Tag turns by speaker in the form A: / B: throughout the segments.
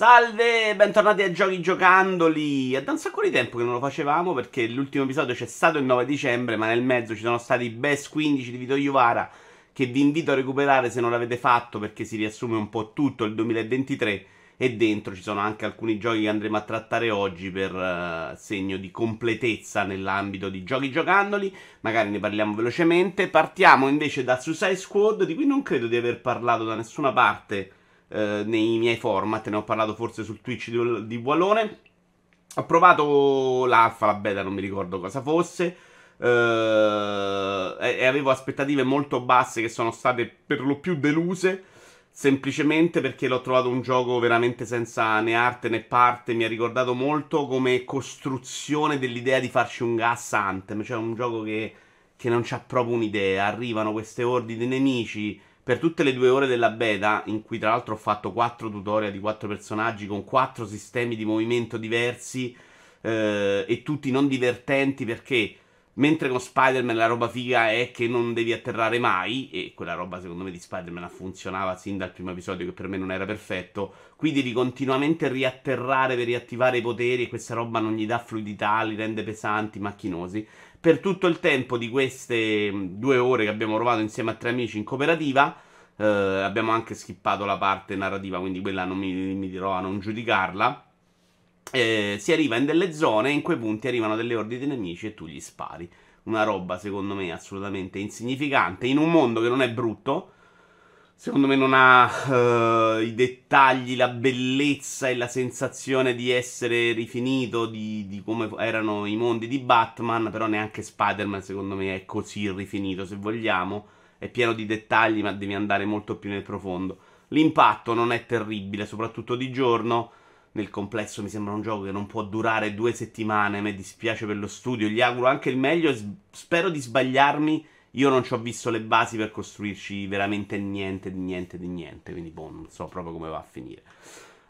A: Salve, bentornati a Giochi Giocandoli. È da un sacco di tempo che non lo facevamo perché l'ultimo episodio c'è stato il 9 dicembre, ma nel mezzo ci sono stati i best 15 di Vito Iuvara che vi invito a recuperare se non l'avete fatto perché si riassume un po' tutto il 2023 e dentro ci sono anche alcuni giochi che andremo a trattare oggi per uh, segno di completezza nell'ambito di Giochi Giocandoli. Magari ne parliamo velocemente. Partiamo invece da Suicide Squad, di cui non credo di aver parlato da nessuna parte eh, nei miei format, ne ho parlato forse sul Twitch di, di Wallone. Ho provato l'alfa, la beta, non mi ricordo cosa fosse. Uh, e, avevo aspettative molto basse che sono state per lo più deluse. Semplicemente perché l'ho trovato un gioco veramente senza né arte né parte. Mi ha ricordato molto come costruzione dell'idea di farci un gas Anthem. Cioè un gioco che, che non c'ha proprio un'idea. Arrivano queste ordini di nemici per tutte le due ore della beta, in cui tra l'altro ho fatto quattro tutorial di quattro personaggi con quattro sistemi di movimento diversi eh, e tutti non divertenti perché mentre con Spider-Man la roba figa è che non devi atterrare mai e quella roba secondo me di Spider-Man funzionava sin dal primo episodio che per me non era perfetto, qui devi continuamente riatterrare per riattivare i poteri e questa roba non gli dà fluidità, li rende pesanti, macchinosi per tutto il tempo di queste mm, due ore che abbiamo provato insieme a tre amici in cooperativa. Eh, abbiamo anche skippato la parte narrativa, quindi quella non mi, mi dirò a non giudicarla. Eh, si arriva in delle zone e in quei punti arrivano delle ordini di nemici e tu gli spari. Una roba, secondo me, assolutamente insignificante. In un mondo che non è brutto, Secondo me non ha uh, i dettagli, la bellezza e la sensazione di essere rifinito di, di, come erano i mondi di Batman, però neanche Spider-Man secondo me è così rifinito se vogliamo, è pieno di dettagli ma devi andare molto più nel profondo. L'impatto non è terribile, soprattutto di giorno, nel complesso mi sembra un gioco che non può durare due settimane, mi dispiace per lo studio, gli auguro anche il meglio spero di sbagliarmi io non ci ho visto le basi per costruirci veramente niente di niente di niente. Quindi, boh, non so proprio come va a finire.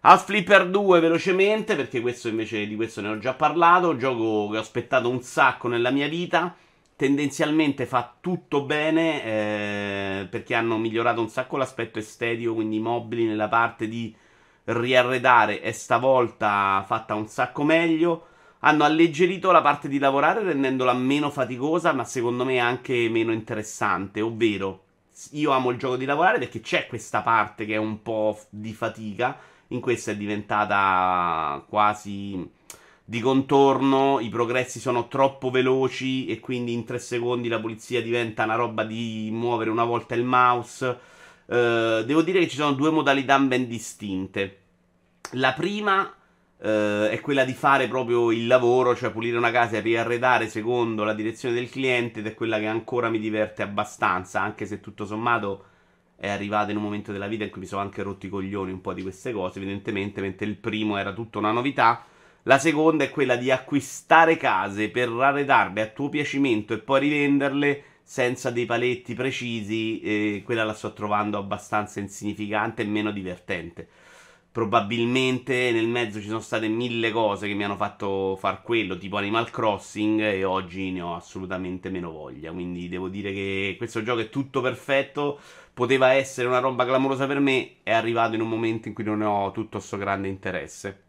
A: House Flipper 2 velocemente, perché questo invece di questo ne ho già parlato. Gioco che ho aspettato un sacco nella mia vita. Tendenzialmente fa tutto bene eh, perché hanno migliorato un sacco l'aspetto estetico, quindi i mobili nella parte di riarredare è stavolta fatta un sacco meglio hanno alleggerito la parte di lavorare rendendola meno faticosa, ma secondo me anche meno interessante. Ovvero, io amo il gioco di lavorare perché c'è questa parte che è un po' di fatica. In questa è diventata quasi di contorno, i progressi sono troppo veloci e quindi in tre secondi la polizia diventa una roba di muovere una volta il mouse. Uh, devo dire che ci sono due modalità ben distinte. La prima Uh, è quella di fare proprio il lavoro, cioè pulire una casa e riarredare secondo la direzione del cliente ed è quella che ancora mi diverte abbastanza, anche se tutto sommato è arrivata in un momento della vita in cui mi sono anche rotti i coglioni un po' di queste cose, evidentemente, mentre il primo era tutta una novità. La seconda è quella di acquistare case per arredarle a tuo piacimento e poi rivenderle senza dei paletti precisi, e quella la sto trovando abbastanza insignificante e meno divertente probabilmente nel mezzo ci sono state mille cose che mi hanno fatto far quello, tipo Animal Crossing, e oggi ne ho assolutamente meno voglia. Quindi devo dire che questo gioco è tutto perfetto. Poteva essere una roba clamorosa per me, è arrivato in un momento in cui non ho tutto questo grande interesse.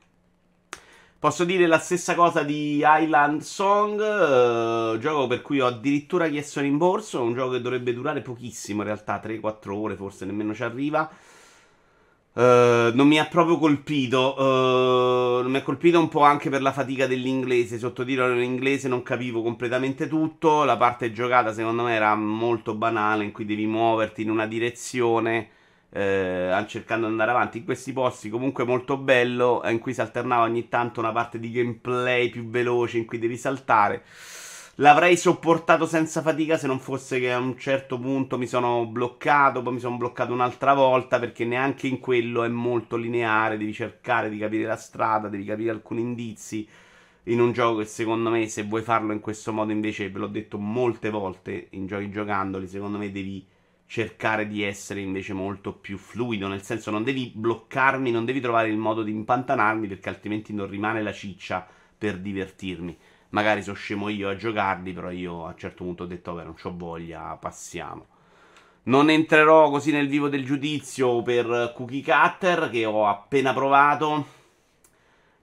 A: Posso dire la stessa cosa di Island Song, uh, gioco per cui ho addirittura chiesto rimborso, un gioco che dovrebbe durare pochissimo in realtà, 3-4 ore forse nemmeno ci arriva. Uh, non mi ha proprio colpito. Uh, mi ha colpito un po' anche per la fatica dell'inglese. Sottotitolo in inglese non capivo completamente tutto. La parte giocata, secondo me, era molto banale. In cui devi muoverti in una direzione. Uh, cercando di andare avanti in questi posti comunque molto bello in cui si alternava ogni tanto una parte di gameplay più veloce in cui devi saltare L'avrei sopportato senza fatica se non fosse che a un certo punto mi sono bloccato, poi mi sono bloccato un'altra volta perché neanche in quello è molto lineare, devi cercare di capire la strada, devi capire alcuni indizi in un gioco che secondo me se vuoi farlo in questo modo invece, ve l'ho detto molte volte in giochi giocandoli, secondo me devi cercare di essere invece molto più fluido, nel senso non devi bloccarmi, non devi trovare il modo di impantanarmi perché altrimenti non rimane la ciccia per divertirmi magari sono scemo io a giocarli, però io a un certo punto ho detto, vabbè, non ho voglia, passiamo. Non entrerò così nel vivo del giudizio per Cookie Cutter che ho appena provato.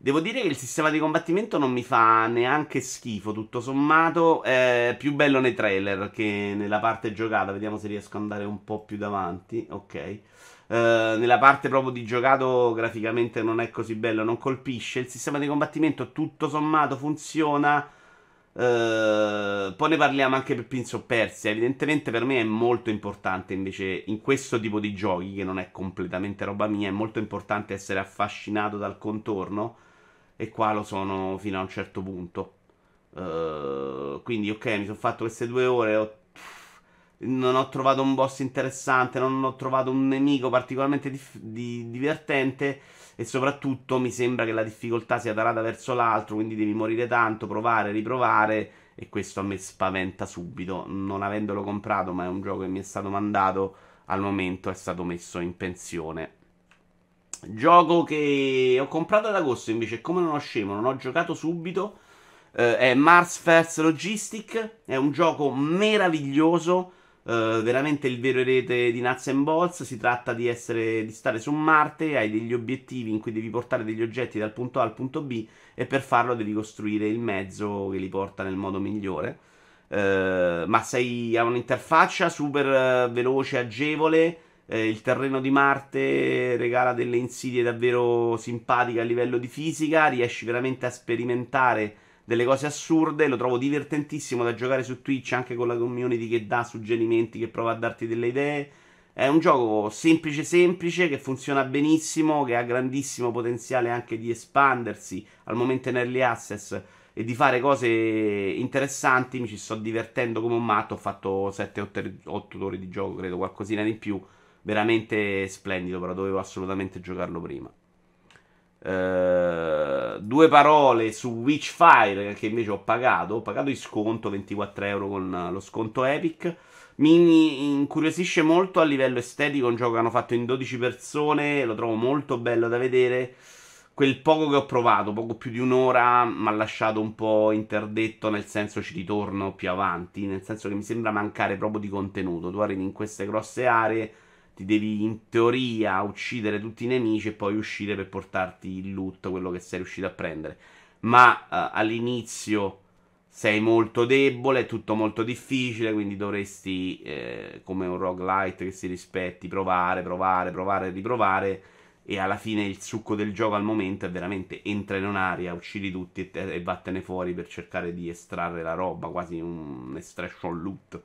A: Devo dire che il sistema di combattimento non mi fa neanche schifo, tutto sommato. È più bello nei trailer che nella parte giocata. Vediamo se riesco ad andare un po' più davanti. Ok. Uh, nella parte proprio di giocato graficamente non è così bello, non colpisce. Il sistema di combattimento tutto sommato funziona. Uh, poi ne parliamo anche per Prince Persia. Evidentemente per me è molto importante invece in questo tipo di giochi, che non è completamente roba mia, è molto importante essere affascinato dal contorno e qua lo sono fino a un certo punto. Uh, quindi, ok, mi sono fatto queste due ore. Ho... Non ho trovato un boss interessante, non ho trovato un nemico particolarmente dif- di- divertente. E soprattutto mi sembra che la difficoltà sia tarata verso l'altro. Quindi devi morire tanto, provare, riprovare. E questo a me spaventa subito. Non avendolo comprato, ma è un gioco che mi è stato mandato. Al momento è stato messo in pensione. Gioco che ho comprato ad agosto invece, come non ho scemo, non ho giocato subito. Eh, è Mars First Logistic. È un gioco meraviglioso. Eh, veramente il vero erede di Nuts and Bolts. Si tratta di, essere, di stare su Marte. Hai degli obiettivi in cui devi portare degli oggetti dal punto A al punto B. E per farlo devi costruire il mezzo che li porta nel modo migliore. Eh, ma sei a un'interfaccia super eh, veloce, agevole eh, il terreno di Marte regala delle insidie davvero simpatiche a livello di fisica. Riesci veramente a sperimentare delle cose assurde. Lo trovo divertentissimo da giocare su Twitch anche con la community che dà suggerimenti, che prova a darti delle idee. È un gioco semplice semplice che funziona benissimo, che ha grandissimo potenziale anche di espandersi al momento in early access e di fare cose interessanti. Mi ci sto divertendo come un matto. Ho fatto 7-8 ore di gioco, credo, qualcosina di più veramente splendido, però dovevo assolutamente giocarlo prima. Uh, due parole su Witchfire che invece ho pagato. Ho pagato in sconto 24 euro con lo sconto Epic. Mi incuriosisce molto a livello estetico. Un gioco che hanno fatto in 12 persone. Lo trovo molto bello da vedere. Quel poco che ho provato, poco più di un'ora, mi ha lasciato un po' interdetto. Nel senso ci ritorno più avanti. Nel senso che mi sembra mancare proprio di contenuto. Tu arrivi in queste grosse aree ti devi in teoria uccidere tutti i nemici e poi uscire per portarti il loot, quello che sei riuscito a prendere. Ma uh, all'inizio sei molto debole, è tutto molto difficile, quindi dovresti, eh, come un roguelite che si rispetti, provare, provare, provare, riprovare. E alla fine il succo del gioco al momento è veramente entra in un'area, uccidi tutti e, e vattene fuori per cercare di estrarre la roba, quasi un extraction loot.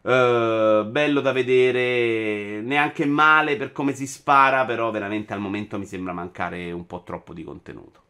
A: Uh, bello da vedere, neanche male per come si spara, però veramente al momento mi sembra mancare un po' troppo di contenuto.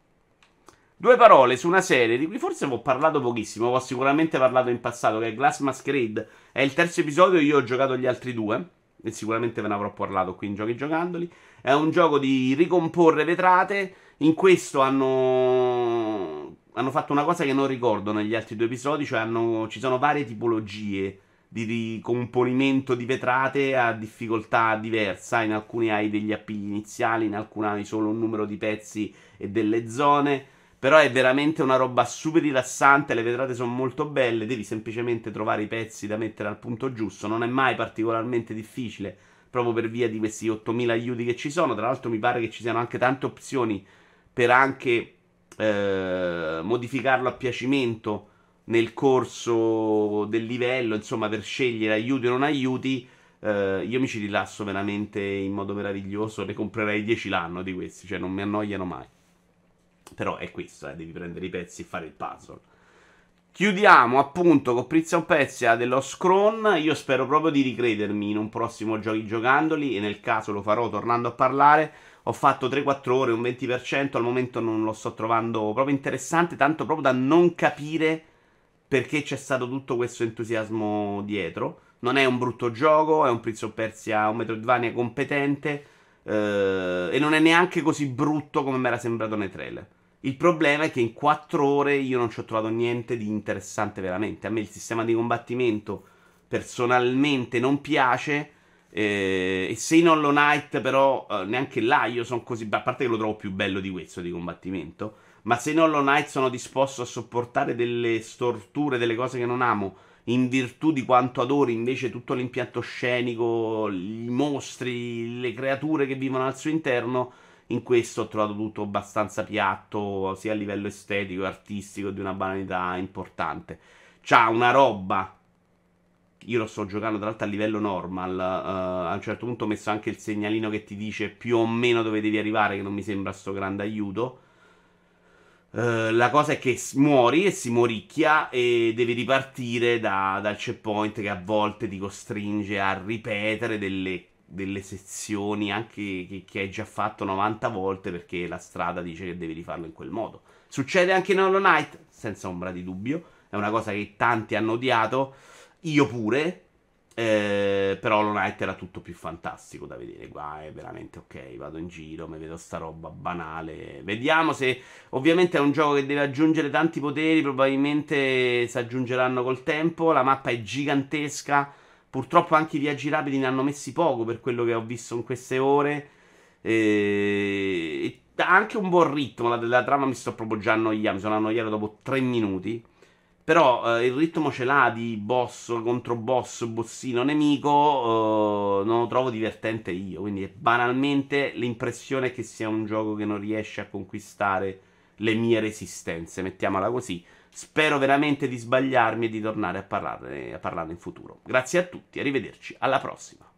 A: Due parole su una serie di cui forse ho parlato pochissimo, ho sicuramente parlato in passato, che è Glass Masquerade. È il terzo episodio, io ho giocato gli altri due, e sicuramente ve ne avrò parlato qui in Giochi Giocandoli. È un gioco di ricomporre vetrate, in questo hanno, hanno fatto una cosa che non ricordo negli altri due episodi, cioè hanno... ci sono varie tipologie di ricomponimento di vetrate a difficoltà diversa. In alcuni hai degli appigli iniziali, in alcuni hai solo un numero di pezzi e delle zone. Però è veramente una roba super rilassante. Le vetrate sono molto belle. Devi semplicemente trovare i pezzi da mettere al punto giusto. Non è mai particolarmente difficile. Proprio per via di questi 8000 aiuti che ci sono. Tra l'altro, mi pare che ci siano anche tante opzioni per anche eh, modificarlo a piacimento nel corso del livello, insomma, per scegliere aiuti o non aiuti. Eh, io mi ci rilasso veramente in modo meraviglioso. Ne comprerei 10 l'anno di questi, cioè non mi annoiano mai. Però è questo, eh, devi prendere i pezzi e fare il puzzle. Chiudiamo appunto con Prizia Pezia dello Scron. Io spero proprio di ricredermi in un prossimo giochi giocandoli. E nel caso lo farò tornando a parlare. Ho fatto 3-4 ore, un 20%. Al momento non lo sto trovando proprio interessante. Tanto proprio da non capire perché c'è stato tutto questo entusiasmo dietro. Non è un brutto gioco, è un Prince of Persia, un Metroidvania competente eh, e non è neanche così brutto come mi era sembrato nei trailer. Il problema è che in 4 ore io non ci ho trovato niente di interessante veramente. A me il sistema di combattimento personalmente non piace. Eh, e se in Hollow Knight, però, eh, neanche là io sono così. A parte che lo trovo più bello di questo di combattimento. Ma se in Hollow Knight sono disposto a sopportare delle storture, delle cose che non amo, in virtù di quanto adori invece tutto l'impianto scenico, i mostri, le creature che vivono al suo interno, in questo ho trovato tutto abbastanza piatto, sia a livello estetico, artistico, di una banalità importante. C'ha una roba. Io lo sto giocando tra l'altro a livello normal. Uh, a un certo punto ho messo anche il segnalino che ti dice più o meno dove devi arrivare, che non mi sembra sto grande aiuto. Uh, la cosa è che muori e si moricchia e devi ripartire da, dal checkpoint che a volte ti costringe a ripetere delle, delle sezioni anche che, che, hai già fatto 90 volte perché la strada dice che devi rifarlo in quel modo. Succede anche in Hollow Knight, senza ombra di dubbio. È una cosa che tanti hanno odiato, io pure. Eh, però Hollow era tutto più fantastico da vedere. Qua è veramente ok. Vado in giro, mi vedo sta roba banale. Vediamo se. Ovviamente è un gioco che deve aggiungere tanti poteri. Probabilmente si aggiungeranno col tempo. La mappa è gigantesca. Purtroppo anche i viaggi rapidi ne hanno messi poco per quello che ho visto in queste ore. E... anche un buon ritmo. La, la trama mi sto proprio già annoiando. Mi sono annoiato dopo 3 minuti. Però eh, il ritmo ce l'ha di boss contro boss, bossino nemico. Eh, non lo trovo divertente io. Quindi banalmente l'impressione che sia un gioco che non riesce a conquistare le mie resistenze. Mettiamola così. Spero veramente di sbagliarmi e di tornare a parlarne, a parlarne in futuro. Grazie a tutti, arrivederci, alla prossima.